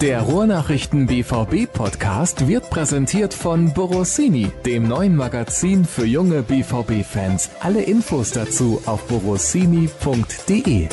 Der Ruhrnachrichten BVB Podcast wird präsentiert von Borossini, dem neuen Magazin für junge BVB Fans. Alle Infos dazu auf borossini.de.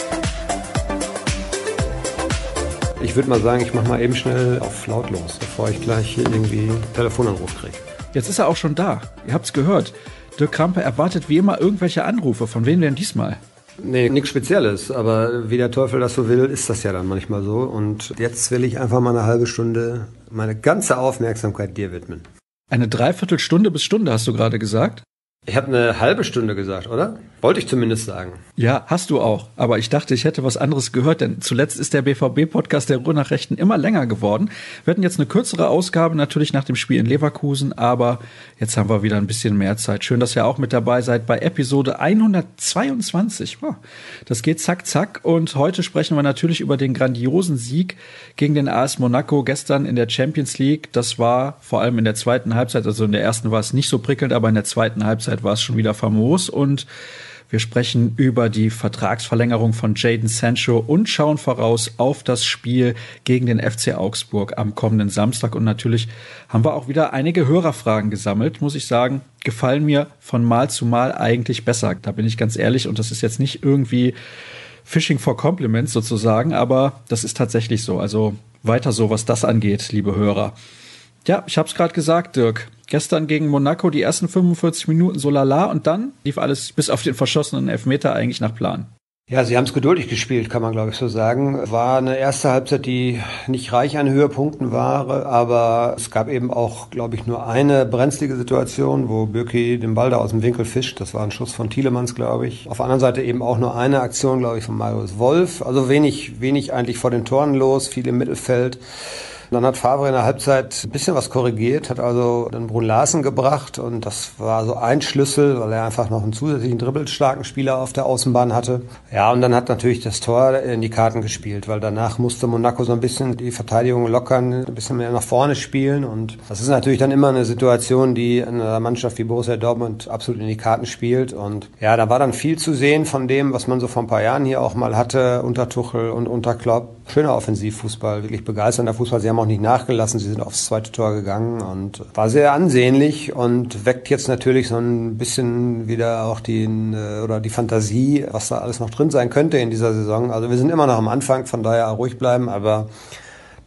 Ich würde mal sagen, ich mache mal eben schnell auf lautlos, bevor ich gleich hier irgendwie einen Telefonanruf kriege. Jetzt ist er auch schon da. Ihr habt's gehört. Dirk Krampe erwartet wie immer irgendwelche Anrufe. Von wem denn diesmal? Nee, nichts Spezielles, aber wie der Teufel das so will, ist das ja dann manchmal so. Und jetzt will ich einfach mal eine halbe Stunde meine ganze Aufmerksamkeit dir widmen. Eine Dreiviertelstunde bis Stunde hast du gerade gesagt? Ich habe eine halbe Stunde gesagt, oder? Wollte ich zumindest sagen. Ja, hast du auch. Aber ich dachte, ich hätte was anderes gehört, denn zuletzt ist der BVB-Podcast der Ruhrnachrichten immer länger geworden. Wir hatten jetzt eine kürzere Ausgabe, natürlich nach dem Spiel in Leverkusen, aber jetzt haben wir wieder ein bisschen mehr Zeit. Schön, dass ihr auch mit dabei seid bei Episode 122. Das geht zack, zack. Und heute sprechen wir natürlich über den grandiosen Sieg gegen den AS Monaco gestern in der Champions League. Das war vor allem in der zweiten Halbzeit, also in der ersten war es nicht so prickelnd, aber in der zweiten Halbzeit war es schon wieder famos und wir sprechen über die Vertragsverlängerung von Jaden Sancho und schauen voraus auf das Spiel gegen den FC Augsburg am kommenden Samstag. Und natürlich haben wir auch wieder einige Hörerfragen gesammelt, muss ich sagen. Gefallen mir von Mal zu Mal eigentlich besser. Da bin ich ganz ehrlich. Und das ist jetzt nicht irgendwie Fishing for Compliments sozusagen, aber das ist tatsächlich so. Also weiter so, was das angeht, liebe Hörer. Ja, ich habe es gerade gesagt, Dirk. Gestern gegen Monaco die ersten 45 Minuten so lala und dann lief alles bis auf den verschossenen Elfmeter eigentlich nach Plan. Ja, sie haben es geduldig gespielt, kann man glaube ich so sagen. War eine erste Halbzeit, die nicht reich an Höhepunkten war, aber es gab eben auch, glaube ich, nur eine brenzlige Situation, wo Birki den Ball da aus dem Winkel fischt. Das war ein Schuss von Thielemanns, glaube ich. Auf der anderen Seite eben auch nur eine Aktion, glaube ich, von Marius Wolf. Also wenig, wenig eigentlich vor den Toren los, viel im Mittelfeld. Dann hat Favre in der Halbzeit ein bisschen was korrigiert, hat also den Brun Larsen gebracht und das war so ein Schlüssel, weil er einfach noch einen zusätzlichen dribbelstarken Spieler auf der Außenbahn hatte. Ja, und dann hat natürlich das Tor in die Karten gespielt, weil danach musste Monaco so ein bisschen die Verteidigung lockern, ein bisschen mehr nach vorne spielen und das ist natürlich dann immer eine Situation, die einer Mannschaft wie Borussia Dortmund absolut in die Karten spielt und ja, da war dann viel zu sehen von dem, was man so vor ein paar Jahren hier auch mal hatte, unter Tuchel und unter Klopp. Schöner Offensivfußball, wirklich begeisternder Fußball. Sie haben auch nicht nachgelassen, sie sind aufs zweite Tor gegangen und war sehr ansehnlich und weckt jetzt natürlich so ein bisschen wieder auch die äh, oder die Fantasie, was da alles noch drin sein könnte in dieser Saison. Also wir sind immer noch am Anfang, von daher ruhig bleiben, aber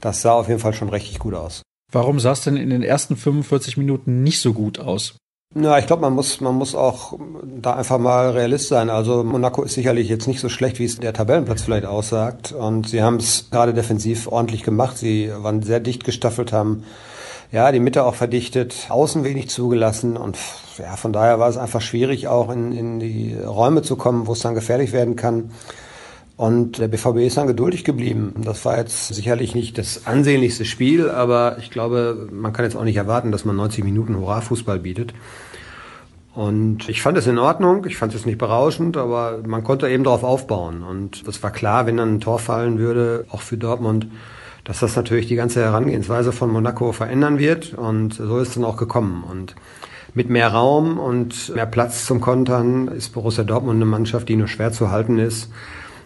das sah auf jeden Fall schon richtig gut aus. Warum sah es denn in den ersten 45 Minuten nicht so gut aus? Ja, ich glaube, man muss, man muss auch da einfach mal realist sein. Also Monaco ist sicherlich jetzt nicht so schlecht, wie es der Tabellenplatz vielleicht aussagt. Und sie haben es gerade defensiv ordentlich gemacht. Sie waren sehr dicht gestaffelt, haben ja die Mitte auch verdichtet, außen wenig zugelassen. Und ja, von daher war es einfach schwierig, auch in, in die Räume zu kommen, wo es dann gefährlich werden kann. Und der BVB ist dann geduldig geblieben. Das war jetzt sicherlich nicht das ansehnlichste Spiel, aber ich glaube, man kann jetzt auch nicht erwarten, dass man 90 Minuten Hurra-Fußball bietet. Und ich fand es in Ordnung, ich fand es nicht berauschend, aber man konnte eben darauf aufbauen. Und das war klar, wenn dann ein Tor fallen würde, auch für Dortmund, dass das natürlich die ganze Herangehensweise von Monaco verändern wird. Und so ist es dann auch gekommen. Und mit mehr Raum und mehr Platz zum Kontern ist Borussia Dortmund eine Mannschaft, die nur schwer zu halten ist.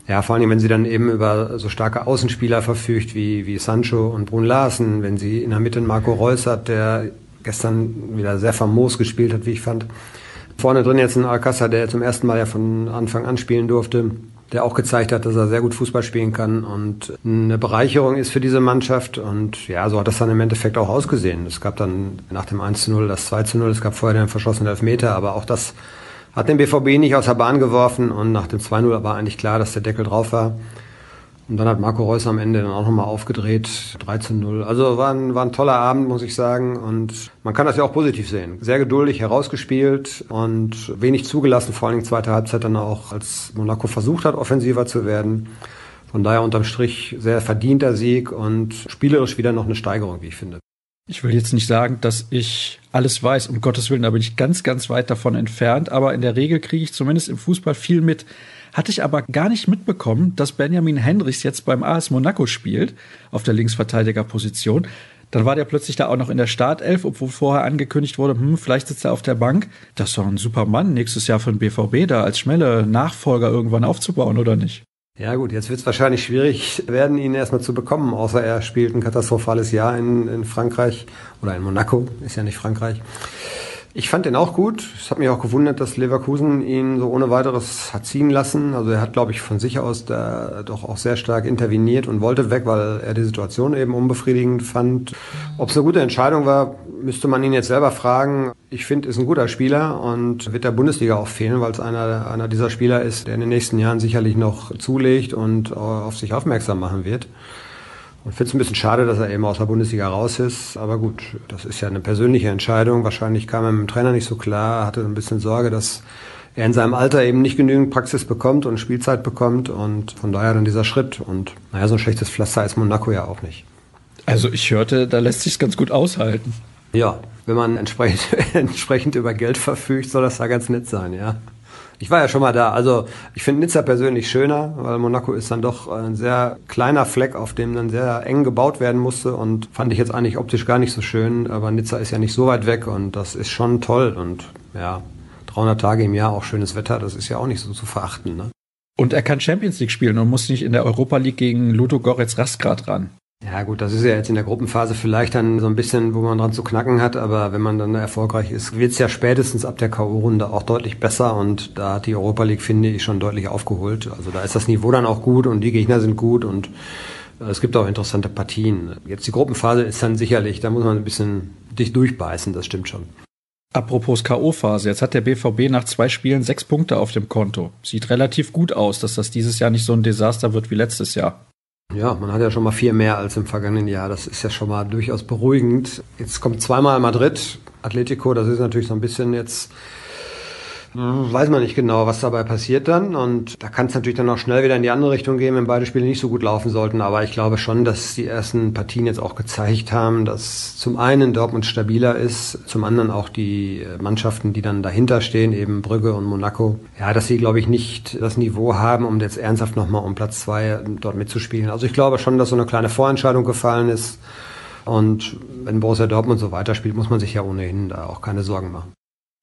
Ja, vor allem, wenn sie dann eben über so starke Außenspieler verfügt wie, wie Sancho und Brun Larsen, wenn sie in der Mitte Marco Reus hat, der gestern wieder sehr famos gespielt hat, wie ich fand. Vorne drin jetzt ein Alcázar, der zum ersten Mal ja von Anfang an spielen durfte, der auch gezeigt hat, dass er sehr gut Fußball spielen kann und eine Bereicherung ist für diese Mannschaft. Und ja, so hat das dann im Endeffekt auch ausgesehen. Es gab dann nach dem 1 zu 0 das 2 zu 0, es gab vorher den verschossenen Elfmeter, aber auch das hat den BVB nicht aus der Bahn geworfen und nach dem 2-0 war eigentlich klar, dass der Deckel drauf war. Und dann hat Marco Reus am Ende dann auch nochmal aufgedreht, 13-0. Also war ein, war ein toller Abend, muss ich sagen. Und man kann das ja auch positiv sehen. Sehr geduldig herausgespielt und wenig zugelassen, vor allen Dingen zweite Halbzeit dann auch, als Monaco versucht hat, offensiver zu werden. Von daher unterm Strich sehr verdienter Sieg und spielerisch wieder noch eine Steigerung, wie ich finde. Ich will jetzt nicht sagen, dass ich alles weiß, um Gottes Willen, da bin ich ganz, ganz weit davon entfernt, aber in der Regel kriege ich zumindest im Fußball viel mit. Hatte ich aber gar nicht mitbekommen, dass Benjamin Henrichs jetzt beim AS Monaco spielt, auf der Linksverteidigerposition. Dann war der plötzlich da auch noch in der Startelf, obwohl vorher angekündigt wurde, hm, vielleicht sitzt er auf der Bank. Das ist doch ein super Mann, nächstes Jahr für den BVB da als Schmelle Nachfolger irgendwann aufzubauen, oder nicht? Ja gut, jetzt wird es wahrscheinlich schwierig werden, ihn erstmal zu bekommen, außer er spielt ein katastrophales Jahr in, in Frankreich oder in Monaco, ist ja nicht Frankreich. Ich fand den auch gut. Es hat mich auch gewundert, dass Leverkusen ihn so ohne weiteres hat ziehen lassen. Also er hat, glaube ich, von sich aus da doch auch sehr stark interveniert und wollte weg, weil er die Situation eben unbefriedigend fand. Ob es eine gute Entscheidung war, müsste man ihn jetzt selber fragen. Ich finde, ist ein guter Spieler und wird der Bundesliga auch fehlen, weil es einer, einer dieser Spieler ist, der in den nächsten Jahren sicherlich noch zulegt und auf sich aufmerksam machen wird. Und finde es ein bisschen schade, dass er eben aus der Bundesliga raus ist. Aber gut, das ist ja eine persönliche Entscheidung. Wahrscheinlich kam er mit dem Trainer nicht so klar, hatte ein bisschen Sorge, dass er in seinem Alter eben nicht genügend Praxis bekommt und Spielzeit bekommt. Und von daher dann dieser Schritt. Und naja, so ein schlechtes Pflaster ist Monaco ja auch nicht. Also ich hörte, da lässt sich ganz gut aushalten. Ja, wenn man entsprechend, entsprechend über Geld verfügt, soll das da ganz nett sein, ja. Ich war ja schon mal da. Also ich finde Nizza persönlich schöner, weil Monaco ist dann doch ein sehr kleiner Fleck, auf dem dann sehr eng gebaut werden musste und fand ich jetzt eigentlich optisch gar nicht so schön. Aber Nizza ist ja nicht so weit weg und das ist schon toll und ja, 300 Tage im Jahr auch schönes Wetter, das ist ja auch nicht so zu verachten. Ne? Und er kann Champions League spielen und muss nicht in der Europa League gegen Ludo Goretz Rasgrad ran. Ja gut, das ist ja jetzt in der Gruppenphase vielleicht dann so ein bisschen, wo man dran zu knacken hat, aber wenn man dann erfolgreich ist, wird es ja spätestens ab der K.O.-Runde auch deutlich besser und da hat die Europa League, finde ich, schon deutlich aufgeholt. Also da ist das Niveau dann auch gut und die Gegner sind gut und äh, es gibt auch interessante Partien. Jetzt die Gruppenphase ist dann sicherlich, da muss man ein bisschen dich durchbeißen, das stimmt schon. Apropos K.O.-Phase, jetzt hat der BVB nach zwei Spielen sechs Punkte auf dem Konto. Sieht relativ gut aus, dass das dieses Jahr nicht so ein Desaster wird wie letztes Jahr. Ja, man hat ja schon mal vier mehr als im vergangenen Jahr. Das ist ja schon mal durchaus beruhigend. Jetzt kommt zweimal Madrid, Atletico, das ist natürlich so ein bisschen jetzt weiß man nicht genau, was dabei passiert dann. Und da kann es natürlich dann auch schnell wieder in die andere Richtung gehen, wenn beide Spiele nicht so gut laufen sollten. Aber ich glaube schon, dass die ersten Partien jetzt auch gezeigt haben, dass zum einen Dortmund stabiler ist, zum anderen auch die Mannschaften, die dann dahinter stehen, eben Brügge und Monaco, ja, dass sie, glaube ich, nicht das Niveau haben, um jetzt ernsthaft nochmal um Platz zwei dort mitzuspielen. Also ich glaube schon, dass so eine kleine Vorentscheidung gefallen ist. Und wenn Borussia Dortmund so weiterspielt, muss man sich ja ohnehin da auch keine Sorgen machen.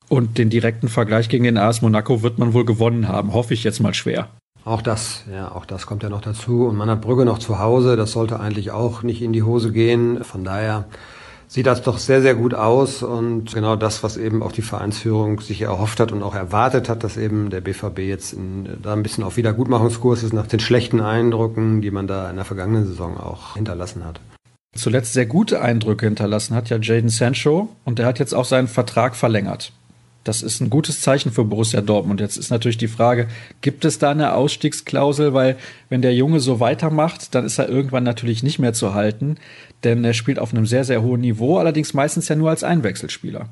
Und den direkten Vergleich gegen den AS Monaco wird man wohl gewonnen haben, hoffe ich jetzt mal schwer. Auch das, ja, auch das kommt ja noch dazu. Und man hat Brügge noch zu Hause, das sollte eigentlich auch nicht in die Hose gehen. Von daher sieht das doch sehr, sehr gut aus und genau das, was eben auch die Vereinsführung sich erhofft hat und auch erwartet hat, dass eben der BVB jetzt in, da ein bisschen auf Wiedergutmachungskurs ist nach den schlechten Eindrücken, die man da in der vergangenen Saison auch hinterlassen hat. Zuletzt sehr gute Eindrücke hinterlassen hat ja Jaden Sancho und der hat jetzt auch seinen Vertrag verlängert. Das ist ein gutes Zeichen für Borussia Dortmund. Jetzt ist natürlich die Frage, gibt es da eine Ausstiegsklausel? Weil wenn der Junge so weitermacht, dann ist er irgendwann natürlich nicht mehr zu halten, denn er spielt auf einem sehr, sehr hohen Niveau, allerdings meistens ja nur als Einwechselspieler.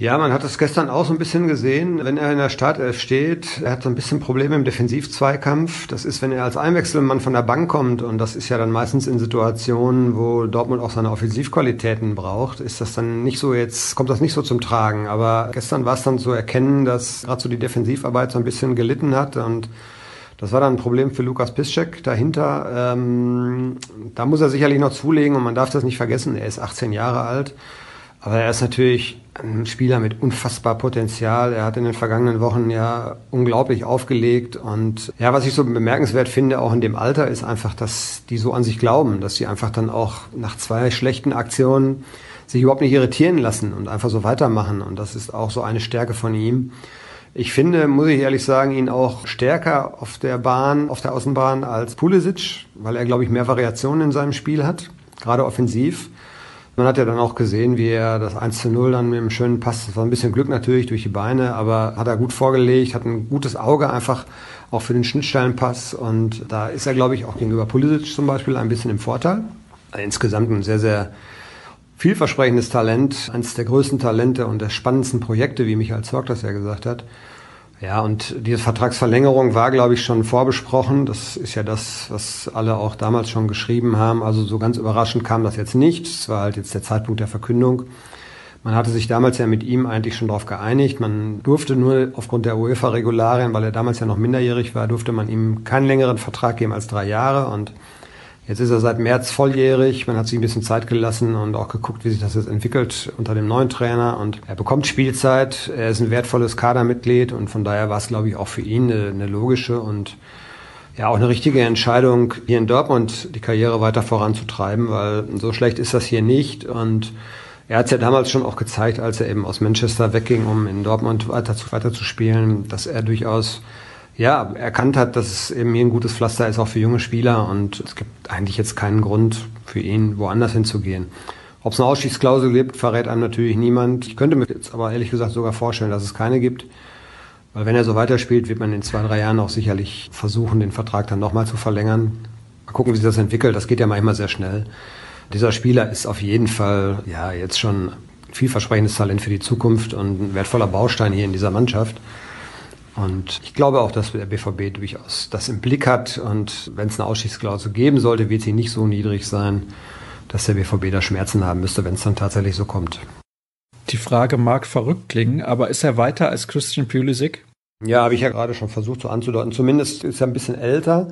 Ja, man hat das gestern auch so ein bisschen gesehen, wenn er in der Startelf steht. Er hat so ein bisschen Probleme im Defensivzweikampf. Das ist, wenn er als Einwechselmann von der Bank kommt und das ist ja dann meistens in Situationen, wo Dortmund auch seine Offensivqualitäten braucht, ist das dann nicht so jetzt, kommt das nicht so zum Tragen. Aber gestern war es dann zu erkennen, dass gerade so die Defensivarbeit so ein bisschen gelitten hat und das war dann ein Problem für Lukas Piszczek dahinter. Ähm, da muss er sicherlich noch zulegen und man darf das nicht vergessen, er ist 18 Jahre alt. Aber er ist natürlich ein Spieler mit unfassbar Potenzial. Er hat in den vergangenen Wochen ja unglaublich aufgelegt. Und ja, was ich so bemerkenswert finde, auch in dem Alter, ist einfach, dass die so an sich glauben, dass sie einfach dann auch nach zwei schlechten Aktionen sich überhaupt nicht irritieren lassen und einfach so weitermachen. Und das ist auch so eine Stärke von ihm. Ich finde, muss ich ehrlich sagen, ihn auch stärker auf der Bahn, auf der Außenbahn als Pulisic, weil er, glaube ich, mehr Variationen in seinem Spiel hat, gerade offensiv. Man hat ja dann auch gesehen, wie er das 1 zu 0 dann mit einem schönen Pass, das war ein bisschen Glück natürlich durch die Beine, aber hat er gut vorgelegt, hat ein gutes Auge einfach auch für den Schnittstellenpass und da ist er, glaube ich, auch gegenüber Pulisic zum Beispiel ein bisschen im Vorteil. Insgesamt ein sehr, sehr vielversprechendes Talent, eines der größten Talente und der spannendsten Projekte, wie Michael Zorg das ja gesagt hat. Ja, und diese Vertragsverlängerung war, glaube ich, schon vorbesprochen. Das ist ja das, was alle auch damals schon geschrieben haben. Also so ganz überraschend kam das jetzt nicht. Es war halt jetzt der Zeitpunkt der Verkündung. Man hatte sich damals ja mit ihm eigentlich schon darauf geeinigt. Man durfte nur aufgrund der UEFA-Regularien, weil er damals ja noch minderjährig war, durfte man ihm keinen längeren Vertrag geben als drei Jahre. Und Jetzt ist er seit März volljährig. Man hat sich ein bisschen Zeit gelassen und auch geguckt, wie sich das jetzt entwickelt unter dem neuen Trainer. Und er bekommt Spielzeit. Er ist ein wertvolles Kadermitglied und von daher war es, glaube ich, auch für ihn eine, eine logische und ja auch eine richtige Entscheidung, hier in Dortmund die Karriere weiter voranzutreiben, weil so schlecht ist das hier nicht. Und er hat es ja damals schon auch gezeigt, als er eben aus Manchester wegging, um in Dortmund weiter zu, weiter zu spielen, dass er durchaus ja, erkannt hat, dass es eben hier ein gutes Pflaster ist, auch für junge Spieler. Und es gibt eigentlich jetzt keinen Grund für ihn, woanders hinzugehen. Ob es eine Ausstiegsklausel gibt, verrät einem natürlich niemand. Ich könnte mir jetzt aber ehrlich gesagt sogar vorstellen, dass es keine gibt. Weil wenn er so weiterspielt, wird man in zwei, drei Jahren auch sicherlich versuchen, den Vertrag dann nochmal zu verlängern. Mal gucken, wie sich das entwickelt. Das geht ja manchmal sehr schnell. Dieser Spieler ist auf jeden Fall ja jetzt schon vielversprechendes Talent für die Zukunft und ein wertvoller Baustein hier in dieser Mannschaft. Und ich glaube auch, dass der BVB durchaus das im Blick hat. Und wenn es eine Ausschießklausel geben sollte, wird sie nicht so niedrig sein, dass der BVB da Schmerzen haben müsste, wenn es dann tatsächlich so kommt. Die Frage mag verrückt klingen, aber ist er weiter als Christian Pulisic? Ja, habe ich ja gerade schon versucht so anzudeuten. Zumindest ist er ein bisschen älter.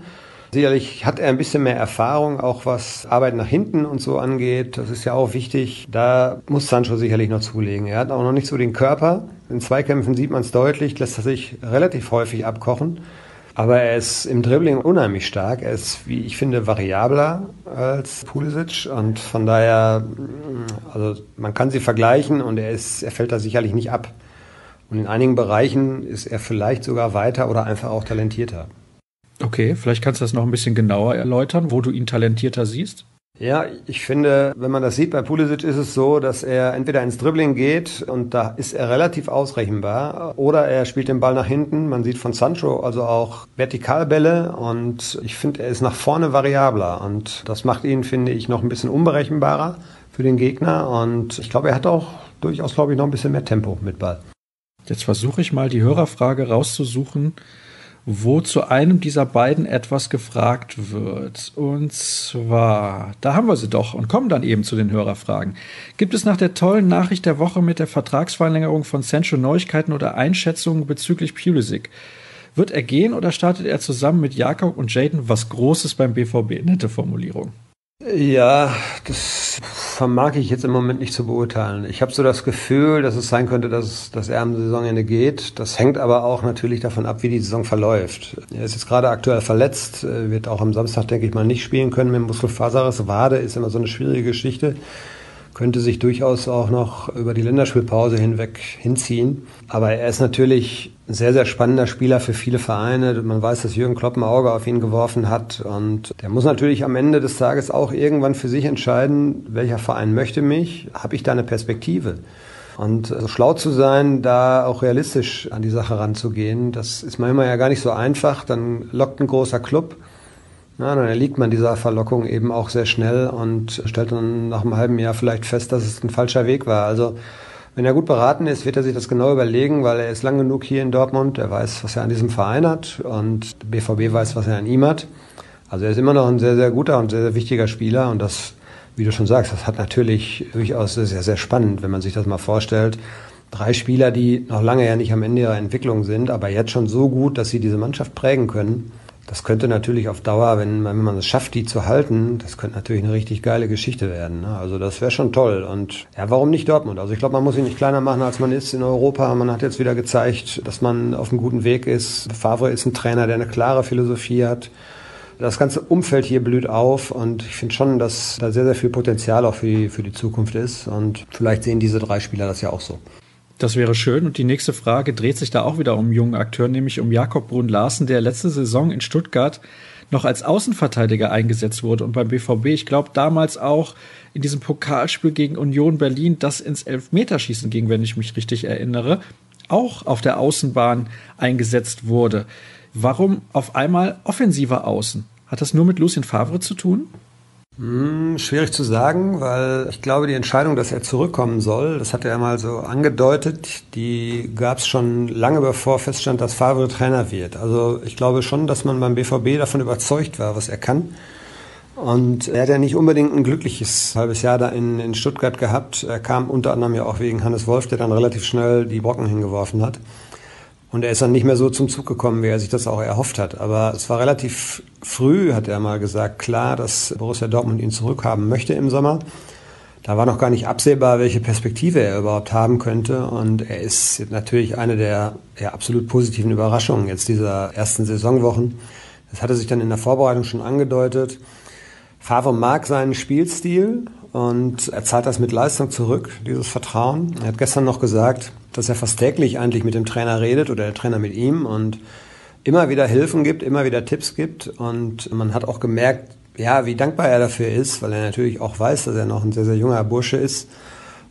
Sicherlich hat er ein bisschen mehr Erfahrung, auch was Arbeit nach hinten und so angeht. Das ist ja auch wichtig. Da muss Sancho sicherlich noch zulegen. Er hat auch noch nicht so den Körper. In Zweikämpfen sieht man es deutlich, lässt er sich relativ häufig abkochen. Aber er ist im Dribbling unheimlich stark. Er ist, wie ich finde, variabler als Pulisic und von daher, also man kann sie vergleichen und er ist, er fällt da sicherlich nicht ab. Und in einigen Bereichen ist er vielleicht sogar weiter oder einfach auch talentierter. Okay, vielleicht kannst du das noch ein bisschen genauer erläutern, wo du ihn talentierter siehst. Ja, ich finde, wenn man das sieht, bei Pulisic ist es so, dass er entweder ins Dribbling geht und da ist er relativ ausrechenbar oder er spielt den Ball nach hinten. Man sieht von Sancho also auch Vertikalbälle und ich finde, er ist nach vorne variabler und das macht ihn, finde ich, noch ein bisschen unberechenbarer für den Gegner und ich glaube, er hat auch durchaus, glaube ich, noch ein bisschen mehr Tempo mit Ball. Jetzt versuche ich mal die Hörerfrage rauszusuchen, wo zu einem dieser beiden etwas gefragt wird. Und zwar, da haben wir sie doch und kommen dann eben zu den Hörerfragen. Gibt es nach der tollen Nachricht der Woche mit der Vertragsverlängerung von Sancho Neuigkeiten oder Einschätzungen bezüglich Pulisic? Wird er gehen oder startet er zusammen mit Jakob und Jaden was Großes beim BVB? Nette Formulierung. Ja, das vermag ich jetzt im Moment nicht zu beurteilen. Ich habe so das Gefühl, dass es sein könnte, dass, dass er am Saisonende geht. Das hängt aber auch natürlich davon ab, wie die Saison verläuft. Er ist jetzt gerade aktuell verletzt, äh, wird auch am Samstag, denke ich mal, nicht spielen können mit Muskelfaserriss. Wade ist immer so eine schwierige Geschichte könnte sich durchaus auch noch über die Länderspielpause hinweg hinziehen. Aber er ist natürlich ein sehr, sehr spannender Spieler für viele Vereine. Man weiß, dass Jürgen Klopp ein Auge auf ihn geworfen hat. Und der muss natürlich am Ende des Tages auch irgendwann für sich entscheiden, welcher Verein möchte mich, habe ich da eine Perspektive. Und so schlau zu sein, da auch realistisch an die Sache ranzugehen, das ist manchmal ja gar nicht so einfach. Dann lockt ein großer Club ja, dann erliegt man dieser Verlockung eben auch sehr schnell und stellt dann nach einem halben Jahr vielleicht fest, dass es ein falscher Weg war. Also wenn er gut beraten ist, wird er sich das genau überlegen, weil er ist lang genug hier in Dortmund, er weiß, was er an diesem Verein hat und der BVB weiß, was er an ihm hat. Also er ist immer noch ein sehr, sehr guter und sehr, sehr wichtiger Spieler und das, wie du schon sagst, das hat natürlich durchaus sehr, sehr spannend, wenn man sich das mal vorstellt. Drei Spieler, die noch lange ja nicht am Ende ihrer Entwicklung sind, aber jetzt schon so gut, dass sie diese Mannschaft prägen können. Das könnte natürlich auf Dauer, wenn, wenn man es schafft, die zu halten, das könnte natürlich eine richtig geile Geschichte werden. Ne? Also das wäre schon toll. Und ja, warum nicht Dortmund? Also ich glaube, man muss ihn nicht kleiner machen, als man ist in Europa. Man hat jetzt wieder gezeigt, dass man auf einem guten Weg ist. Favre ist ein Trainer, der eine klare Philosophie hat. Das ganze Umfeld hier blüht auf und ich finde schon, dass da sehr, sehr viel Potenzial auch für die, für die Zukunft ist. Und vielleicht sehen diese drei Spieler das ja auch so. Das wäre schön. Und die nächste Frage dreht sich da auch wieder um jungen Akteur, nämlich um Jakob Brun Larsen, der letzte Saison in Stuttgart noch als Außenverteidiger eingesetzt wurde und beim BVB, ich glaube, damals auch in diesem Pokalspiel gegen Union Berlin, das ins Elfmeterschießen ging, wenn ich mich richtig erinnere, auch auf der Außenbahn eingesetzt wurde. Warum auf einmal offensiver Außen? Hat das nur mit Lucien Favre zu tun? Hm, schwierig zu sagen, weil ich glaube, die Entscheidung, dass er zurückkommen soll, das hat er mal so angedeutet, die gab es schon lange bevor feststand, dass Favre Trainer wird. Also ich glaube schon, dass man beim BVB davon überzeugt war, was er kann. Und er hat ja nicht unbedingt ein glückliches halbes Jahr da in, in Stuttgart gehabt. Er kam unter anderem ja auch wegen Hannes Wolf, der dann relativ schnell die Brocken hingeworfen hat. Und er ist dann nicht mehr so zum Zug gekommen, wie er sich das auch erhofft hat. Aber es war relativ früh, hat er mal gesagt, klar, dass Borussia Dortmund ihn zurückhaben möchte im Sommer. Da war noch gar nicht absehbar, welche Perspektive er überhaupt haben könnte. Und er ist natürlich eine der ja, absolut positiven Überraschungen jetzt dieser ersten Saisonwochen. Das hatte sich dann in der Vorbereitung schon angedeutet. Favre mag seinen Spielstil und er zahlt das mit Leistung zurück, dieses Vertrauen. Er hat gestern noch gesagt, dass er fast täglich eigentlich mit dem Trainer redet oder der Trainer mit ihm und immer wieder Hilfen gibt, immer wieder Tipps gibt. Und man hat auch gemerkt, ja, wie dankbar er dafür ist, weil er natürlich auch weiß, dass er noch ein sehr, sehr junger Bursche ist,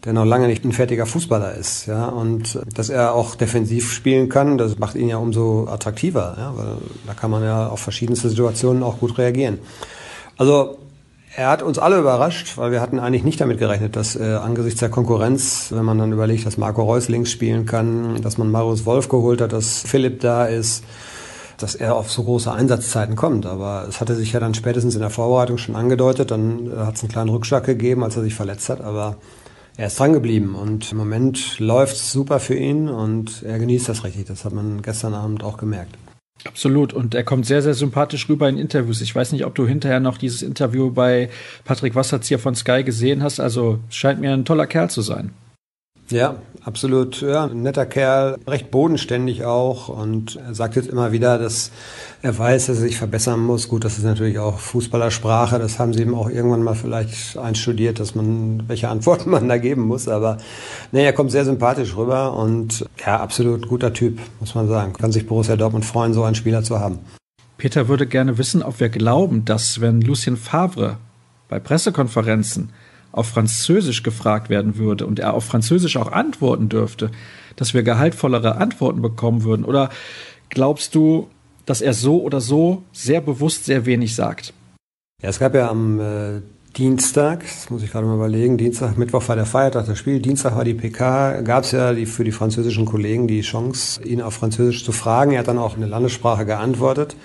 der noch lange nicht ein fertiger Fußballer ist, ja, und dass er auch defensiv spielen kann, das macht ihn ja umso attraktiver, ja, weil da kann man ja auf verschiedenste Situationen auch gut reagieren. Also, er hat uns alle überrascht, weil wir hatten eigentlich nicht damit gerechnet, dass äh, angesichts der Konkurrenz, wenn man dann überlegt, dass Marco Reus links spielen kann, dass man Marius Wolf geholt hat, dass Philipp da ist, dass er auf so große Einsatzzeiten kommt. Aber es hatte sich ja dann spätestens in der Vorbereitung schon angedeutet. Dann äh, hat es einen kleinen Rückschlag gegeben, als er sich verletzt hat. Aber er ist dran geblieben und im Moment läuft es super für ihn und er genießt das richtig. Das hat man gestern Abend auch gemerkt. Absolut. Und er kommt sehr, sehr sympathisch rüber in Interviews. Ich weiß nicht, ob du hinterher noch dieses Interview bei Patrick Wasserzieher von Sky gesehen hast. Also scheint mir ein toller Kerl zu sein. Ja, absolut. Ja, ein netter Kerl, recht bodenständig auch und er sagt jetzt immer wieder, dass er weiß, dass er sich verbessern muss. Gut, das ist natürlich auch Fußballersprache. Das haben sie ihm auch irgendwann mal vielleicht einstudiert, dass man, welche Antworten man da geben muss. Aber nee, er kommt sehr sympathisch rüber und ja, absolut guter Typ, muss man sagen. Kann sich Borussia Dortmund freuen, so einen Spieler zu haben. Peter würde gerne wissen, ob wir glauben, dass wenn Lucien Favre bei Pressekonferenzen auf Französisch gefragt werden würde und er auf Französisch auch antworten dürfte, dass wir gehaltvollere Antworten bekommen würden? Oder glaubst du, dass er so oder so sehr bewusst sehr wenig sagt? Ja, es gab ja am äh, Dienstag, das muss ich gerade mal überlegen, Dienstag, Mittwoch war der Feiertag das Spiel, Dienstag war die PK, gab es ja die, für die französischen Kollegen die Chance, ihn auf Französisch zu fragen. Er hat dann auch in der Landessprache geantwortet.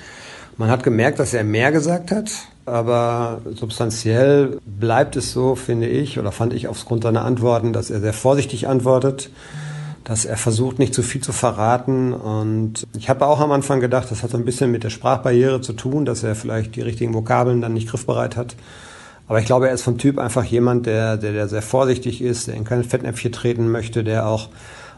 Man hat gemerkt, dass er mehr gesagt hat, aber substanziell bleibt es so, finde ich, oder fand ich aufgrund seiner Antworten, dass er sehr vorsichtig antwortet, dass er versucht, nicht zu viel zu verraten. Und ich habe auch am Anfang gedacht, das hat so ein bisschen mit der Sprachbarriere zu tun, dass er vielleicht die richtigen Vokabeln dann nicht griffbereit hat. Aber ich glaube, er ist vom Typ einfach jemand, der, der, der sehr vorsichtig ist, der in keine Fettnäpfchen treten möchte, der auch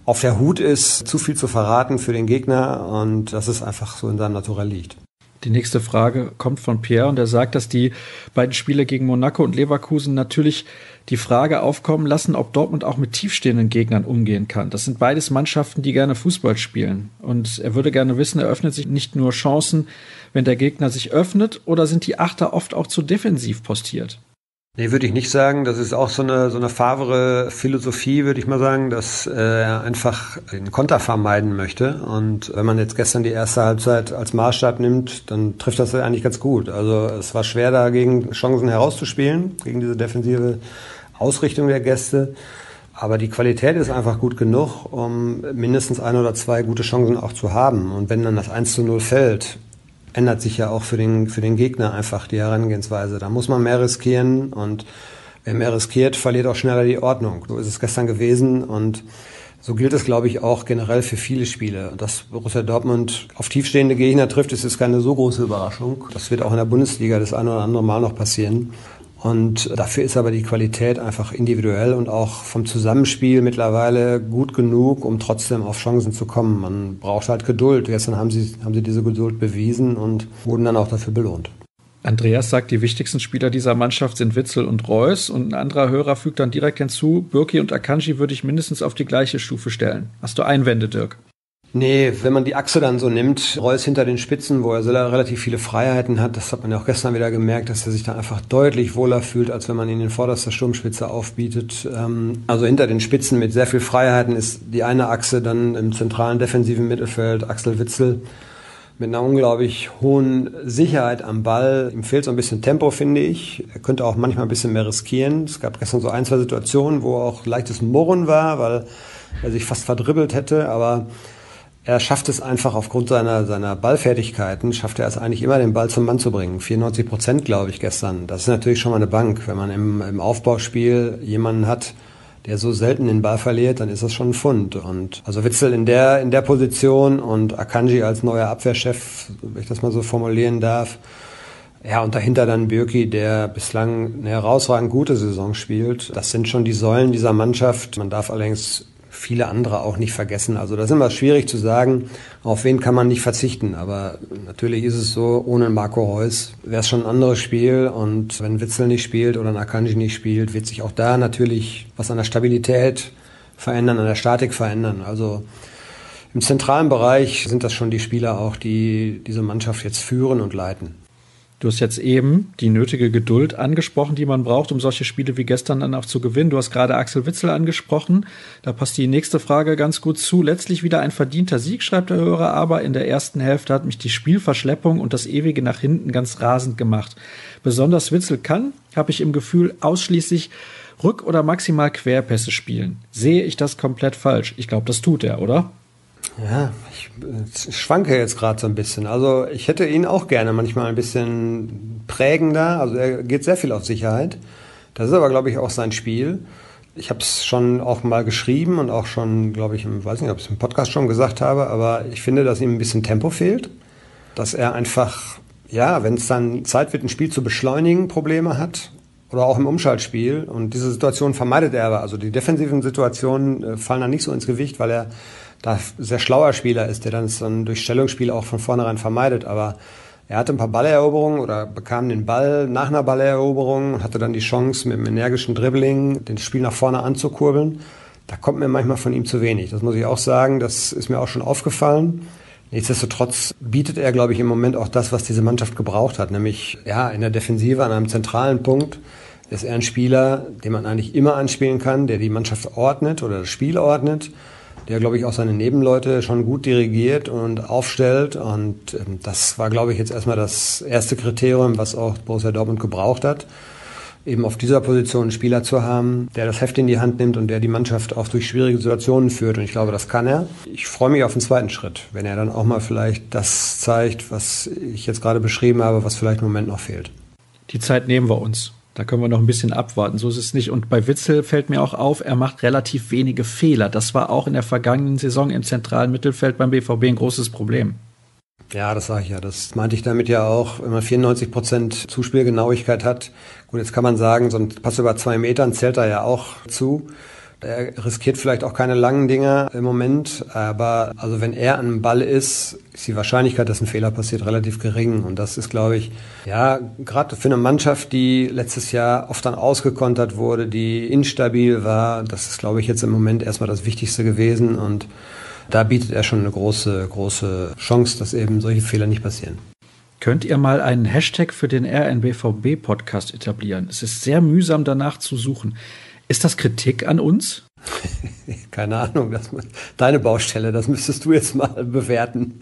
auf der Hut ist, zu viel zu verraten für den Gegner und dass es einfach so in seinem Naturell liegt. Die nächste Frage kommt von Pierre und er sagt, dass die beiden Spiele gegen Monaco und Leverkusen natürlich die Frage aufkommen lassen, ob Dortmund auch mit tiefstehenden Gegnern umgehen kann. Das sind beides Mannschaften, die gerne Fußball spielen. Und er würde gerne wissen, eröffnet sich nicht nur Chancen, wenn der Gegner sich öffnet, oder sind die Achter oft auch zu defensiv postiert? Nee, würde ich nicht sagen. Das ist auch so eine, so eine favre Philosophie, würde ich mal sagen, dass äh, er einfach den Konter vermeiden möchte. Und wenn man jetzt gestern die erste Halbzeit als Maßstab nimmt, dann trifft das eigentlich ganz gut. Also es war schwer dagegen Chancen herauszuspielen, gegen diese defensive Ausrichtung der Gäste. Aber die Qualität ist einfach gut genug, um mindestens ein oder zwei gute Chancen auch zu haben. Und wenn dann das 1 zu 0 fällt, ändert sich ja auch für den, für den Gegner einfach die Herangehensweise. Da muss man mehr riskieren und wer mehr riskiert, verliert auch schneller die Ordnung. So ist es gestern gewesen und so gilt es, glaube ich, auch generell für viele Spiele. Dass Borussia Dortmund auf tiefstehende Gegner trifft, ist jetzt keine so große Überraschung. Das wird auch in der Bundesliga das eine oder andere Mal noch passieren. Und dafür ist aber die Qualität einfach individuell und auch vom Zusammenspiel mittlerweile gut genug, um trotzdem auf Chancen zu kommen. Man braucht halt Geduld. Gestern haben sie, haben sie diese Geduld bewiesen und wurden dann auch dafür belohnt. Andreas sagt, die wichtigsten Spieler dieser Mannschaft sind Witzel und Reus und ein anderer Hörer fügt dann direkt hinzu, Birki und Akanji würde ich mindestens auf die gleiche Stufe stellen. Hast du Einwände, Dirk? Nee, wenn man die Achse dann so nimmt, Reus hinter den Spitzen, wo er relativ viele Freiheiten hat, das hat man ja auch gestern wieder gemerkt, dass er sich da einfach deutlich wohler fühlt, als wenn man ihn in vorderster Sturmspitze aufbietet. Ähm, also hinter den Spitzen mit sehr viel Freiheiten ist die eine Achse dann im zentralen defensiven Mittelfeld Axel Witzel mit einer unglaublich hohen Sicherheit am Ball. Ihm fehlt so ein bisschen Tempo, finde ich. Er könnte auch manchmal ein bisschen mehr riskieren. Es gab gestern so ein, zwei Situationen, wo auch leichtes Murren war, weil er sich fast verdribbelt hätte, aber er schafft es einfach aufgrund seiner, seiner Ballfertigkeiten, schafft er es eigentlich immer, den Ball zum Mann zu bringen. 94 Prozent, glaube ich, gestern. Das ist natürlich schon mal eine Bank, wenn man im, im Aufbauspiel jemanden hat, der so selten den Ball verliert, dann ist das schon ein Fund. Und also Witzel in der, in der Position und Akanji als neuer Abwehrchef, wenn ich das mal so formulieren darf. Ja, und dahinter dann Birki, der bislang eine herausragend gute Saison spielt. Das sind schon die Säulen dieser Mannschaft. Man darf allerdings viele andere auch nicht vergessen. Also das ist immer schwierig zu sagen, auf wen kann man nicht verzichten. Aber natürlich ist es so, ohne Marco Reus wäre es schon ein anderes Spiel. Und wenn Witzel nicht spielt oder Nakanji nicht spielt, wird sich auch da natürlich was an der Stabilität verändern, an der Statik verändern. Also im zentralen Bereich sind das schon die Spieler auch, die diese Mannschaft jetzt führen und leiten. Du hast jetzt eben die nötige Geduld angesprochen, die man braucht, um solche Spiele wie gestern dann auch zu gewinnen. Du hast gerade Axel Witzel angesprochen. Da passt die nächste Frage ganz gut zu. Letztlich wieder ein verdienter Sieg, schreibt der Hörer, aber in der ersten Hälfte hat mich die Spielverschleppung und das ewige nach hinten ganz rasend gemacht. Besonders Witzel kann, habe ich im Gefühl, ausschließlich Rück- oder maximal Querpässe spielen. Sehe ich das komplett falsch? Ich glaube, das tut er, oder? Ja, ich, ich schwanke jetzt gerade so ein bisschen. Also ich hätte ihn auch gerne manchmal ein bisschen prägender. Also er geht sehr viel auf Sicherheit. Das ist aber, glaube ich, auch sein Spiel. Ich habe es schon auch mal geschrieben und auch schon, glaube ich, im, weiß nicht, ob ich es im Podcast schon gesagt habe, aber ich finde, dass ihm ein bisschen Tempo fehlt. Dass er einfach, ja, wenn es dann Zeit wird, ein Spiel zu beschleunigen, Probleme hat. Oder auch im Umschaltspiel. Und diese Situation vermeidet er aber. Also die defensiven Situationen äh, fallen dann nicht so ins Gewicht, weil er da sehr schlauer Spieler ist, der dann so ein Durchstellungsspiel auch von vornherein vermeidet. Aber er hatte ein paar Balleroberungen oder bekam den Ball nach einer Balleroberung und hatte dann die Chance, mit einem energischen Dribbling den Spiel nach vorne anzukurbeln. Da kommt mir manchmal von ihm zu wenig. Das muss ich auch sagen. Das ist mir auch schon aufgefallen. Nichtsdestotrotz bietet er, glaube ich, im Moment auch das, was diese Mannschaft gebraucht hat, nämlich ja in der Defensive an einem zentralen Punkt ist er ein Spieler, den man eigentlich immer anspielen kann, der die Mannschaft ordnet oder das Spiel ordnet der, glaube ich, auch seine Nebenleute schon gut dirigiert und aufstellt. Und ähm, das war, glaube ich, jetzt erstmal das erste Kriterium, was auch Borussia Dortmund gebraucht hat. Eben auf dieser Position einen Spieler zu haben, der das Heft in die Hand nimmt und der die Mannschaft auch durch schwierige Situationen führt. Und ich glaube, das kann er. Ich freue mich auf den zweiten Schritt, wenn er dann auch mal vielleicht das zeigt, was ich jetzt gerade beschrieben habe, was vielleicht im Moment noch fehlt. Die Zeit nehmen wir uns. Da können wir noch ein bisschen abwarten. So ist es nicht. Und bei Witzel fällt mir auch auf, er macht relativ wenige Fehler. Das war auch in der vergangenen Saison im zentralen Mittelfeld beim BVB ein großes Problem. Ja, das sage ich ja. Das meinte ich damit ja auch, wenn man 94 Prozent Zuspielgenauigkeit hat. Gut, jetzt kann man sagen, so ein Pass über zwei Metern zählt da ja auch zu. Er riskiert vielleicht auch keine langen Dinger im Moment, aber also wenn er an dem Ball ist, ist die Wahrscheinlichkeit, dass ein Fehler passiert, relativ gering. Und das ist, glaube ich, ja, gerade für eine Mannschaft, die letztes Jahr oft dann ausgekontert wurde, die instabil war, das ist, glaube ich, jetzt im Moment erstmal das Wichtigste gewesen. Und da bietet er schon eine große, große Chance, dass eben solche Fehler nicht passieren. Könnt ihr mal einen Hashtag für den RNBVB-Podcast etablieren? Es ist sehr mühsam danach zu suchen. Ist das Kritik an uns? Keine Ahnung, das, deine Baustelle, das müsstest du jetzt mal bewerten.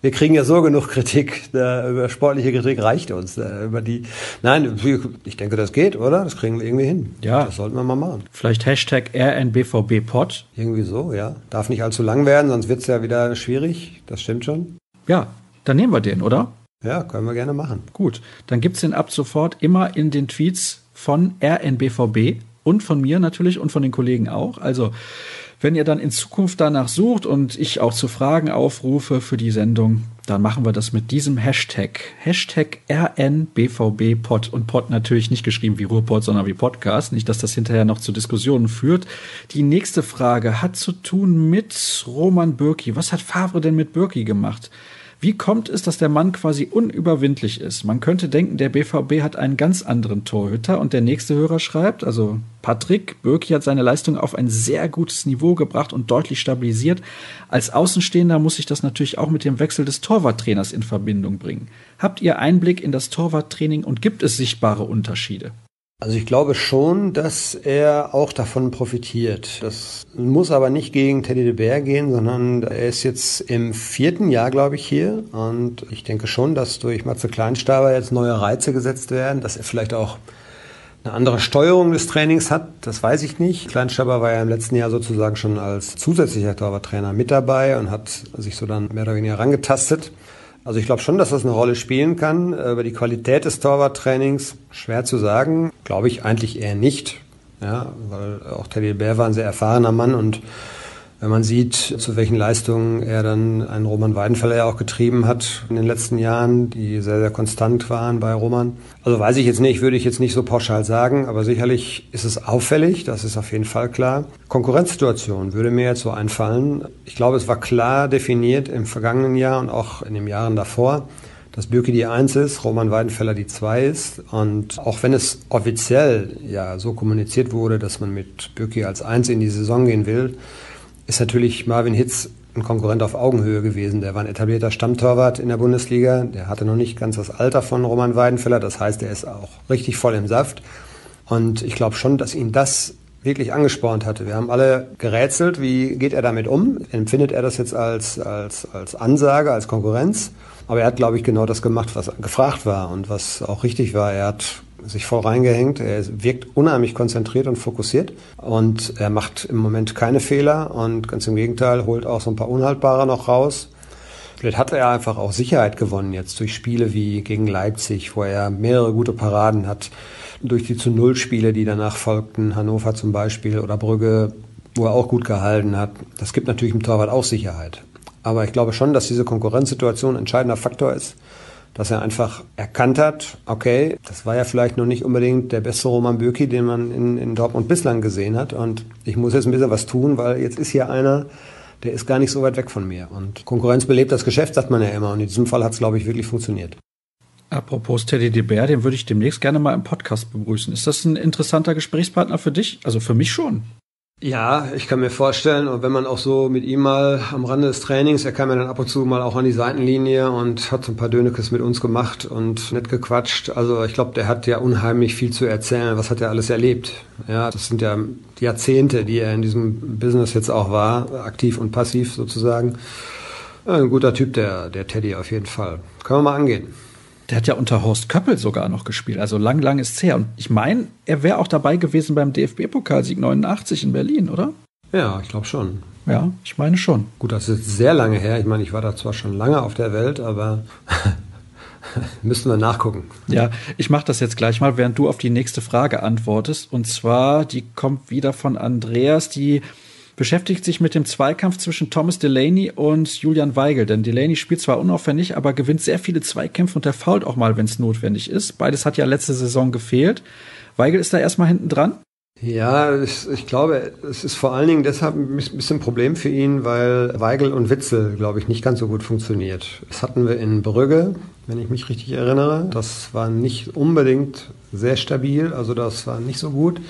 Wir kriegen ja so genug Kritik, über sportliche Kritik reicht uns. Über die, nein, ich denke, das geht, oder? Das kriegen wir irgendwie hin. Ja. Das sollten wir mal machen. Vielleicht Hashtag RNBVBpod. Irgendwie so, ja. Darf nicht allzu lang werden, sonst wird es ja wieder schwierig. Das stimmt schon. Ja, dann nehmen wir den, oder? Ja, können wir gerne machen. Gut, dann gibt es den ab sofort immer in den Tweets von RNBVB und von mir natürlich und von den Kollegen auch. Also, wenn ihr dann in Zukunft danach sucht und ich auch zu Fragen aufrufe für die Sendung, dann machen wir das mit diesem Hashtag. Hashtag RNBVBpod und Pod natürlich nicht geschrieben wie Ruhrpod, sondern wie Podcast. Nicht, dass das hinterher noch zu Diskussionen führt. Die nächste Frage hat zu tun mit Roman Bürki. Was hat Favre denn mit Bürki gemacht? Wie kommt es, dass der Mann quasi unüberwindlich ist? Man könnte denken, der BVB hat einen ganz anderen Torhüter und der nächste Hörer schreibt, also Patrick Bürki hat seine Leistung auf ein sehr gutes Niveau gebracht und deutlich stabilisiert. Als Außenstehender muss ich das natürlich auch mit dem Wechsel des Torwarttrainers in Verbindung bringen. Habt ihr Einblick in das Torwarttraining und gibt es sichtbare Unterschiede? Also ich glaube schon, dass er auch davon profitiert. Das muss aber nicht gegen Teddy de Beer gehen, sondern er ist jetzt im vierten Jahr, glaube ich, hier. Und ich denke schon, dass durch Matze Kleinstaber jetzt neue Reize gesetzt werden, dass er vielleicht auch eine andere Steuerung des Trainings hat, das weiß ich nicht. Kleinstaber war ja im letzten Jahr sozusagen schon als zusätzlicher Torwarttrainer mit dabei und hat sich so dann mehr oder weniger rangetastet. Also ich glaube schon, dass das eine Rolle spielen kann. Über die Qualität des Torwarttrainings schwer zu sagen. Glaube ich eigentlich eher nicht. Ja, weil auch Teddy Bär war ein sehr erfahrener Mann und wenn man sieht, zu welchen Leistungen er dann einen Roman Weidenfeller ja auch getrieben hat in den letzten Jahren, die sehr, sehr konstant waren bei Roman. Also weiß ich jetzt nicht, würde ich jetzt nicht so pauschal sagen, aber sicherlich ist es auffällig, das ist auf jeden Fall klar. Konkurrenzsituation würde mir jetzt so einfallen. Ich glaube, es war klar definiert im vergangenen Jahr und auch in den Jahren davor, dass Bürki die Eins ist, Roman Weidenfeller die Zwei ist. Und auch wenn es offiziell ja so kommuniziert wurde, dass man mit Bürki als Eins in die Saison gehen will, ist natürlich Marvin Hitz ein Konkurrent auf Augenhöhe gewesen. Der war ein etablierter Stammtorwart in der Bundesliga. Der hatte noch nicht ganz das Alter von Roman Weidenfeller. Das heißt, er ist auch richtig voll im Saft. Und ich glaube schon, dass ihn das wirklich angespornt hatte. Wir haben alle gerätselt, wie geht er damit um? Empfindet er das jetzt als, als, als Ansage, als Konkurrenz? Aber er hat, glaube ich, genau das gemacht, was gefragt war und was auch richtig war. Er hat sich voll reingehängt. Er wirkt unheimlich konzentriert und fokussiert und er macht im Moment keine Fehler und ganz im Gegenteil holt auch so ein paar Unhaltbare noch raus. Vielleicht hat er einfach auch Sicherheit gewonnen jetzt durch Spiele wie gegen Leipzig, wo er mehrere gute Paraden hat, durch die zu Null Spiele, die danach folgten, Hannover zum Beispiel oder Brügge, wo er auch gut gehalten hat. Das gibt natürlich dem Torwart auch Sicherheit. Aber ich glaube schon, dass diese Konkurrenzsituation ein entscheidender Faktor ist dass er einfach erkannt hat, okay, das war ja vielleicht noch nicht unbedingt der beste Roman Bürki, den man in, in Dortmund bislang gesehen hat. Und ich muss jetzt ein bisschen was tun, weil jetzt ist hier einer, der ist gar nicht so weit weg von mir. Und Konkurrenz belebt das Geschäft, sagt man ja immer. Und in diesem Fall hat es, glaube ich, wirklich funktioniert. Apropos Teddy de Beer, den würde ich demnächst gerne mal im Podcast begrüßen. Ist das ein interessanter Gesprächspartner für dich? Also für mich schon. Ja, ich kann mir vorstellen, und wenn man auch so mit ihm mal am Rande des Trainings, er kam ja dann ab und zu mal auch an die Seitenlinie und hat so ein paar Dönekes mit uns gemacht und nett gequatscht. Also ich glaube, der hat ja unheimlich viel zu erzählen. Was hat er alles erlebt? Ja, das sind ja Jahrzehnte, die er in diesem Business jetzt auch war, aktiv und passiv sozusagen. ein guter Typ, der, der Teddy auf jeden Fall. Können wir mal angehen. Der hat ja unter Horst Köppel sogar noch gespielt. Also lang, lang ist es her. Und ich meine, er wäre auch dabei gewesen beim DFB-Pokalsieg 89 in Berlin, oder? Ja, ich glaube schon. Ja, ich meine schon. Gut, das ist sehr lange her. Ich meine, ich war da zwar schon lange auf der Welt, aber müssten wir nachgucken. Ja, ich mache das jetzt gleich mal, während du auf die nächste Frage antwortest. Und zwar, die kommt wieder von Andreas, die beschäftigt sich mit dem Zweikampf zwischen Thomas Delaney und Julian Weigel. Denn Delaney spielt zwar unauffällig, aber gewinnt sehr viele Zweikämpfe und er fault auch mal, wenn es notwendig ist. Beides hat ja letzte Saison gefehlt. Weigel ist da erstmal hinten dran. Ja, ich, ich, glaube, es ist vor allen Dingen deshalb ein bisschen ein Problem für ihn, weil Weigel und Witzel, glaube ich, nicht ganz so gut funktioniert. Das hatten wir in Brügge, wenn ich mich richtig erinnere. Das war nicht unbedingt sehr stabil, also das war nicht so gut.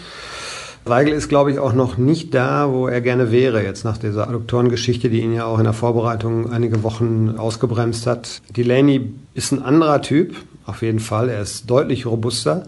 Weigel ist, glaube ich, auch noch nicht da, wo er gerne wäre, jetzt nach dieser Adduktorengeschichte, die ihn ja auch in der Vorbereitung einige Wochen ausgebremst hat. Delaney ist ein anderer Typ, auf jeden Fall. Er ist deutlich robuster.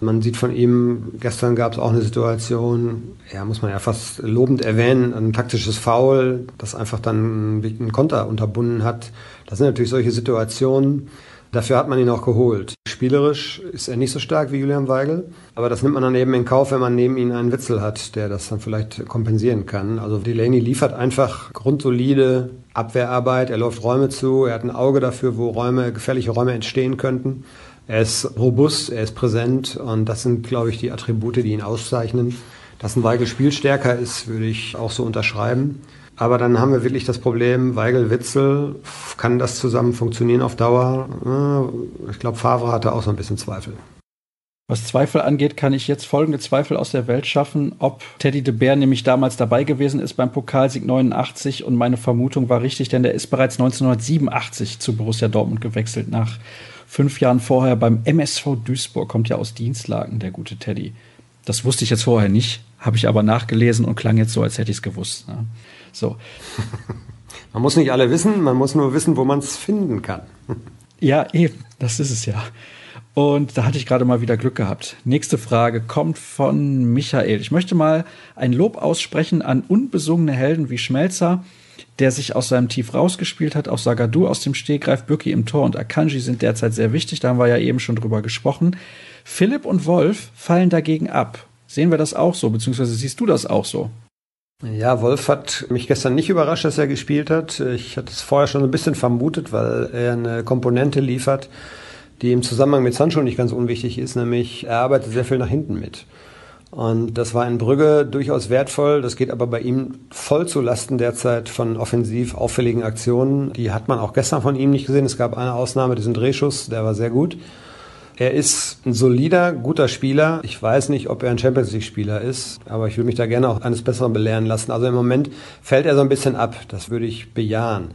Man sieht von ihm, gestern gab es auch eine Situation, ja, muss man ja fast lobend erwähnen, ein taktisches Foul, das einfach dann einen Konter unterbunden hat. Das sind natürlich solche Situationen, Dafür hat man ihn auch geholt. Spielerisch ist er nicht so stark wie Julian Weigel, aber das nimmt man dann eben in Kauf, wenn man neben ihm einen Witzel hat, der das dann vielleicht kompensieren kann. Also Delaney liefert einfach grundsolide Abwehrarbeit, er läuft Räume zu, er hat ein Auge dafür, wo Räume, gefährliche Räume entstehen könnten. Er ist robust, er ist präsent und das sind, glaube ich, die Attribute, die ihn auszeichnen. Dass ein Weigel spielstärker ist, würde ich auch so unterschreiben. Aber dann haben wir wirklich das Problem, Weigel-Witzel, kann das zusammen funktionieren auf Dauer? Ich glaube, Favre hatte auch so ein bisschen Zweifel. Was Zweifel angeht, kann ich jetzt folgende Zweifel aus der Welt schaffen, ob Teddy de Beer nämlich damals dabei gewesen ist beim Pokalsieg 89 und meine Vermutung war richtig, denn der ist bereits 1987 zu Borussia Dortmund gewechselt. Nach fünf Jahren vorher beim MSV Duisburg, kommt ja aus Dienstlagen, der gute Teddy. Das wusste ich jetzt vorher nicht, habe ich aber nachgelesen und klang jetzt so, als hätte ich es gewusst. Ne? So. Man muss nicht alle wissen, man muss nur wissen, wo man es finden kann. ja, eben, das ist es ja. Und da hatte ich gerade mal wieder Glück gehabt. Nächste Frage kommt von Michael. Ich möchte mal ein Lob aussprechen an unbesungene Helden wie Schmelzer, der sich aus seinem Tief rausgespielt hat. Auch Sagadu aus dem Stegreif, Bürki im Tor und Akanji sind derzeit sehr wichtig. Da haben wir ja eben schon drüber gesprochen. Philipp und Wolf fallen dagegen ab. Sehen wir das auch so, beziehungsweise siehst du das auch so? Ja, Wolf hat mich gestern nicht überrascht, dass er gespielt hat. Ich hatte es vorher schon ein bisschen vermutet, weil er eine Komponente liefert, die im Zusammenhang mit Sancho nicht ganz unwichtig ist, nämlich er arbeitet sehr viel nach hinten mit. Und das war in Brügge durchaus wertvoll. Das geht aber bei ihm voll zu Lasten derzeit von offensiv auffälligen Aktionen. Die hat man auch gestern von ihm nicht gesehen. Es gab eine Ausnahme, diesen Drehschuss, der war sehr gut. Er ist ein solider, guter Spieler. Ich weiß nicht, ob er ein Champions League-Spieler ist, aber ich würde mich da gerne auch eines Besseren belehren lassen. Also im Moment fällt er so ein bisschen ab. Das würde ich bejahen.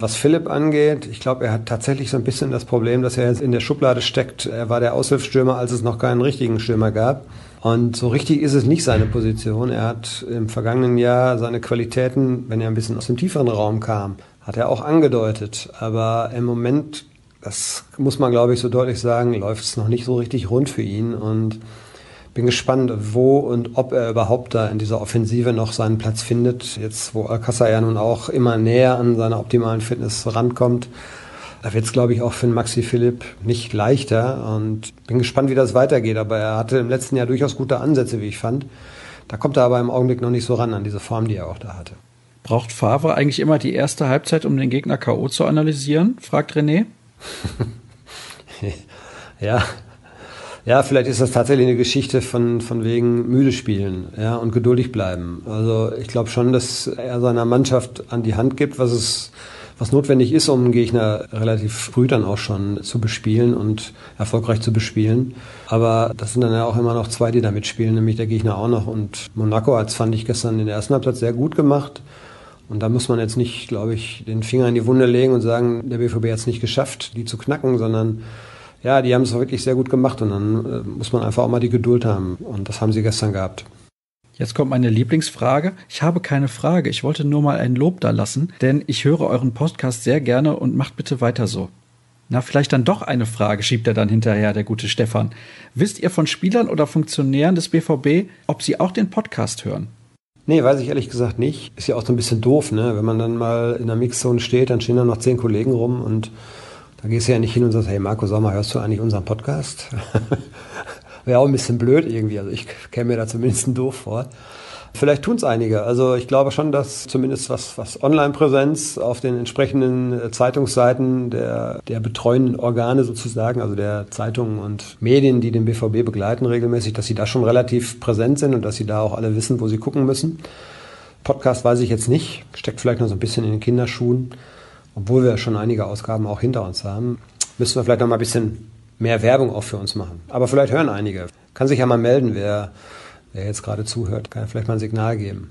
Was Philipp angeht, ich glaube, er hat tatsächlich so ein bisschen das Problem, dass er jetzt in der Schublade steckt. Er war der Aushilfsstürmer, als es noch keinen richtigen Stürmer gab. Und so richtig ist es nicht seine Position. Er hat im vergangenen Jahr seine Qualitäten, wenn er ein bisschen aus dem tieferen Raum kam, hat er auch angedeutet. Aber im Moment, das muss man glaube ich so deutlich sagen, läuft es noch nicht so richtig rund für ihn. Und bin gespannt, wo und ob er überhaupt da in dieser Offensive noch seinen Platz findet. Jetzt, wo Alcázar ja nun auch immer näher an seiner optimalen Fitness rankommt. Da wird es, glaube ich, auch für den Maxi Philipp nicht leichter und bin gespannt, wie das weitergeht. Aber er hatte im letzten Jahr durchaus gute Ansätze, wie ich fand. Da kommt er aber im Augenblick noch nicht so ran an diese Form, die er auch da hatte. Braucht Favre eigentlich immer die erste Halbzeit, um den Gegner K.O. zu analysieren? fragt René. ja, ja, vielleicht ist das tatsächlich eine Geschichte von, von wegen müde spielen ja, und geduldig bleiben. Also ich glaube schon, dass er seiner Mannschaft an die Hand gibt, was es was notwendig ist, um einen Gegner relativ früh dann auch schon zu bespielen und erfolgreich zu bespielen. Aber das sind dann ja auch immer noch zwei, die da mitspielen, nämlich der Gegner auch noch. Und Monaco hat fand ich, gestern in der ersten Halbzeit sehr gut gemacht. Und da muss man jetzt nicht, glaube ich, den Finger in die Wunde legen und sagen, der BVB hat es nicht geschafft, die zu knacken, sondern ja, die haben es wirklich sehr gut gemacht und dann äh, muss man einfach auch mal die Geduld haben. Und das haben sie gestern gehabt. Jetzt kommt meine Lieblingsfrage. Ich habe keine Frage. Ich wollte nur mal ein Lob da lassen, denn ich höre euren Podcast sehr gerne und macht bitte weiter so. Na, vielleicht dann doch eine Frage, schiebt er dann hinterher, der gute Stefan. Wisst ihr von Spielern oder Funktionären des BVB, ob sie auch den Podcast hören? Nee, weiß ich ehrlich gesagt nicht. Ist ja auch so ein bisschen doof, ne? Wenn man dann mal in der Mixzone steht, dann stehen da noch zehn Kollegen rum und da gehst du ja nicht hin und sagst, hey Marco Sommer, hörst du eigentlich unseren Podcast? Wäre auch ein bisschen blöd irgendwie. Also ich käme mir da zumindest doof vor. Vielleicht tun es einige. Also ich glaube schon, dass zumindest was, was Online-Präsenz auf den entsprechenden äh, Zeitungsseiten der, der betreuenden Organe sozusagen, also der Zeitungen und Medien, die den BVB begleiten regelmäßig, dass sie da schon relativ präsent sind und dass sie da auch alle wissen, wo sie gucken müssen. Podcast weiß ich jetzt nicht, steckt vielleicht noch so ein bisschen in den Kinderschuhen obwohl wir schon einige Ausgaben auch hinter uns haben, müssen wir vielleicht noch mal ein bisschen mehr Werbung auch für uns machen. Aber vielleicht hören einige. Kann sich ja mal melden, wer, wer jetzt gerade zuhört, kann vielleicht mal ein Signal geben.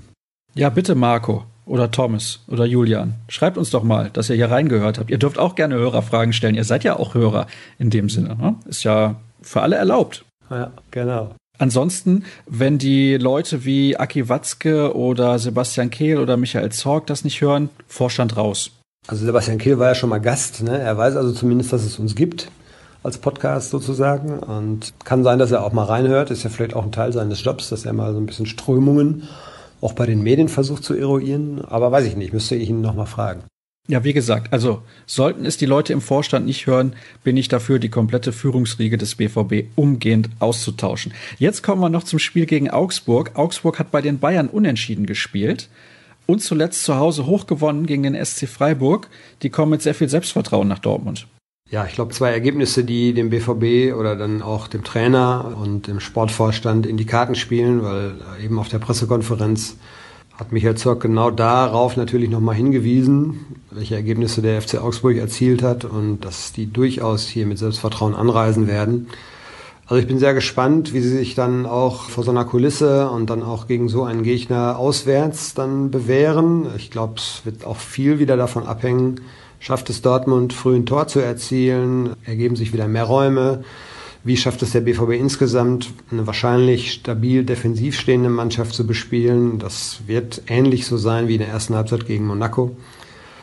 Ja, bitte Marco oder Thomas oder Julian. Schreibt uns doch mal, dass ihr hier reingehört habt. Ihr dürft auch gerne Hörerfragen stellen. Ihr seid ja auch Hörer in dem Sinne. Ne? Ist ja für alle erlaubt. Ja, genau. Ansonsten, wenn die Leute wie Aki Watzke oder Sebastian Kehl oder Michael Zorg das nicht hören, Vorstand raus. Also Sebastian Kehl war ja schon mal Gast. Ne? Er weiß also zumindest, dass es uns gibt als Podcast sozusagen. Und kann sein, dass er auch mal reinhört. Ist ja vielleicht auch ein Teil seines Jobs, dass er mal so ein bisschen Strömungen auch bei den Medien versucht zu eruieren. Aber weiß ich nicht, müsste ich ihn nochmal fragen. Ja, wie gesagt, also sollten es die Leute im Vorstand nicht hören, bin ich dafür, die komplette Führungsriege des BVB umgehend auszutauschen. Jetzt kommen wir noch zum Spiel gegen Augsburg. Augsburg hat bei den Bayern unentschieden gespielt und zuletzt zu Hause hochgewonnen gegen den SC Freiburg. Die kommen mit sehr viel Selbstvertrauen nach Dortmund. Ja, ich glaube, zwei Ergebnisse, die dem BVB oder dann auch dem Trainer und dem Sportvorstand in die Karten spielen, weil eben auf der Pressekonferenz hat Michael Zorc genau darauf natürlich nochmal hingewiesen, welche Ergebnisse der FC Augsburg erzielt hat und dass die durchaus hier mit Selbstvertrauen anreisen werden. Also ich bin sehr gespannt, wie sie sich dann auch vor so einer Kulisse und dann auch gegen so einen Gegner auswärts dann bewähren. Ich glaube, es wird auch viel wieder davon abhängen, schafft es Dortmund früh ein Tor zu erzielen, ergeben sich wieder mehr Räume. Wie schafft es der BVB insgesamt, eine wahrscheinlich stabil defensiv stehende Mannschaft zu bespielen? Das wird ähnlich so sein wie in der ersten Halbzeit gegen Monaco.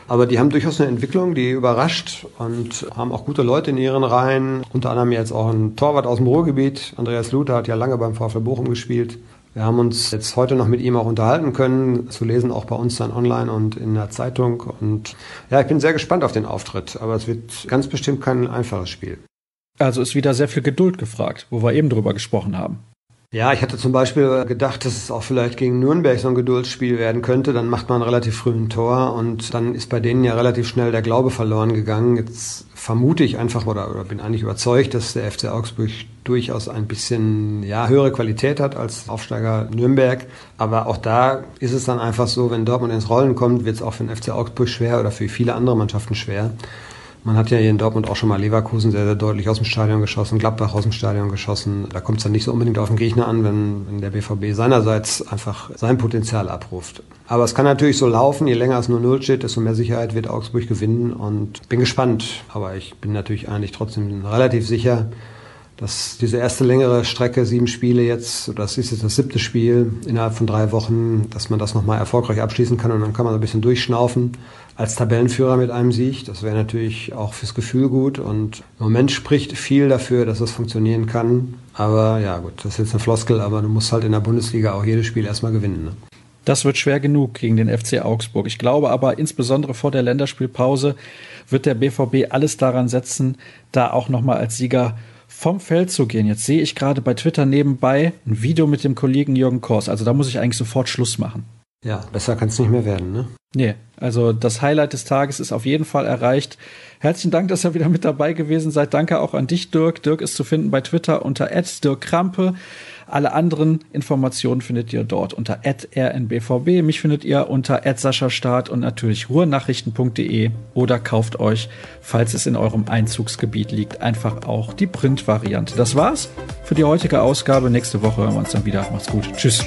Aber die haben durchaus eine Entwicklung, die überrascht und haben auch gute Leute in ihren Reihen. Unter anderem jetzt auch ein Torwart aus dem Ruhrgebiet. Andreas Luther hat ja lange beim VfL Bochum gespielt. Wir haben uns jetzt heute noch mit ihm auch unterhalten können, zu lesen auch bei uns dann online und in der Zeitung. Und ja, ich bin sehr gespannt auf den Auftritt, aber es wird ganz bestimmt kein einfaches Spiel. Also ist wieder sehr viel Geduld gefragt, wo wir eben drüber gesprochen haben. Ja, ich hatte zum Beispiel gedacht, dass es auch vielleicht gegen Nürnberg so ein Geduldsspiel werden könnte. Dann macht man relativ früh ein Tor und dann ist bei denen ja relativ schnell der Glaube verloren gegangen. Jetzt vermute ich einfach oder, oder bin eigentlich überzeugt, dass der FC Augsburg durchaus ein bisschen ja, höhere Qualität hat als Aufsteiger Nürnberg. Aber auch da ist es dann einfach so, wenn Dortmund ins Rollen kommt, wird es auch für den FC Augsburg schwer oder für viele andere Mannschaften schwer. Man hat ja hier in Dortmund auch schon mal Leverkusen sehr, sehr deutlich aus dem Stadion geschossen, Gladbach aus dem Stadion geschossen. Da kommt es dann nicht so unbedingt auf den Gegner an, wenn, wenn der BVB seinerseits einfach sein Potenzial abruft. Aber es kann natürlich so laufen, je länger es nur Null steht, desto mehr Sicherheit wird Augsburg gewinnen und bin gespannt. Aber ich bin natürlich eigentlich trotzdem relativ sicher, dass diese erste längere Strecke, sieben Spiele jetzt, das ist jetzt das siebte Spiel innerhalb von drei Wochen, dass man das nochmal erfolgreich abschließen kann und dann kann man ein bisschen durchschnaufen als Tabellenführer mit einem Sieg. Das wäre natürlich auch fürs Gefühl gut und im Moment spricht viel dafür, dass das funktionieren kann. Aber ja gut, das ist jetzt eine Floskel, aber du musst halt in der Bundesliga auch jedes Spiel erstmal gewinnen. Ne? Das wird schwer genug gegen den FC Augsburg. Ich glaube aber insbesondere vor der Länderspielpause wird der BVB alles daran setzen, da auch nochmal als Sieger vom Feld zu gehen. Jetzt sehe ich gerade bei Twitter nebenbei ein Video mit dem Kollegen Jürgen Kors. Also da muss ich eigentlich sofort Schluss machen. Ja, besser kann es nicht mehr werden, ne? Nee, also das Highlight des Tages ist auf jeden Fall erreicht. Herzlichen Dank, dass ihr wieder mit dabei gewesen seid. Danke auch an dich, Dirk. Dirk ist zu finden bei Twitter unter Dirk Krampe. Alle anderen Informationen findet ihr dort unter rnbvb. Mich findet ihr unter Start und natürlich ruhrnachrichten.de oder kauft euch, falls es in eurem Einzugsgebiet liegt, einfach auch die Print-Variante. Das war's für die heutige Ausgabe. Nächste Woche hören wir uns dann wieder. Macht's gut. Tschüss.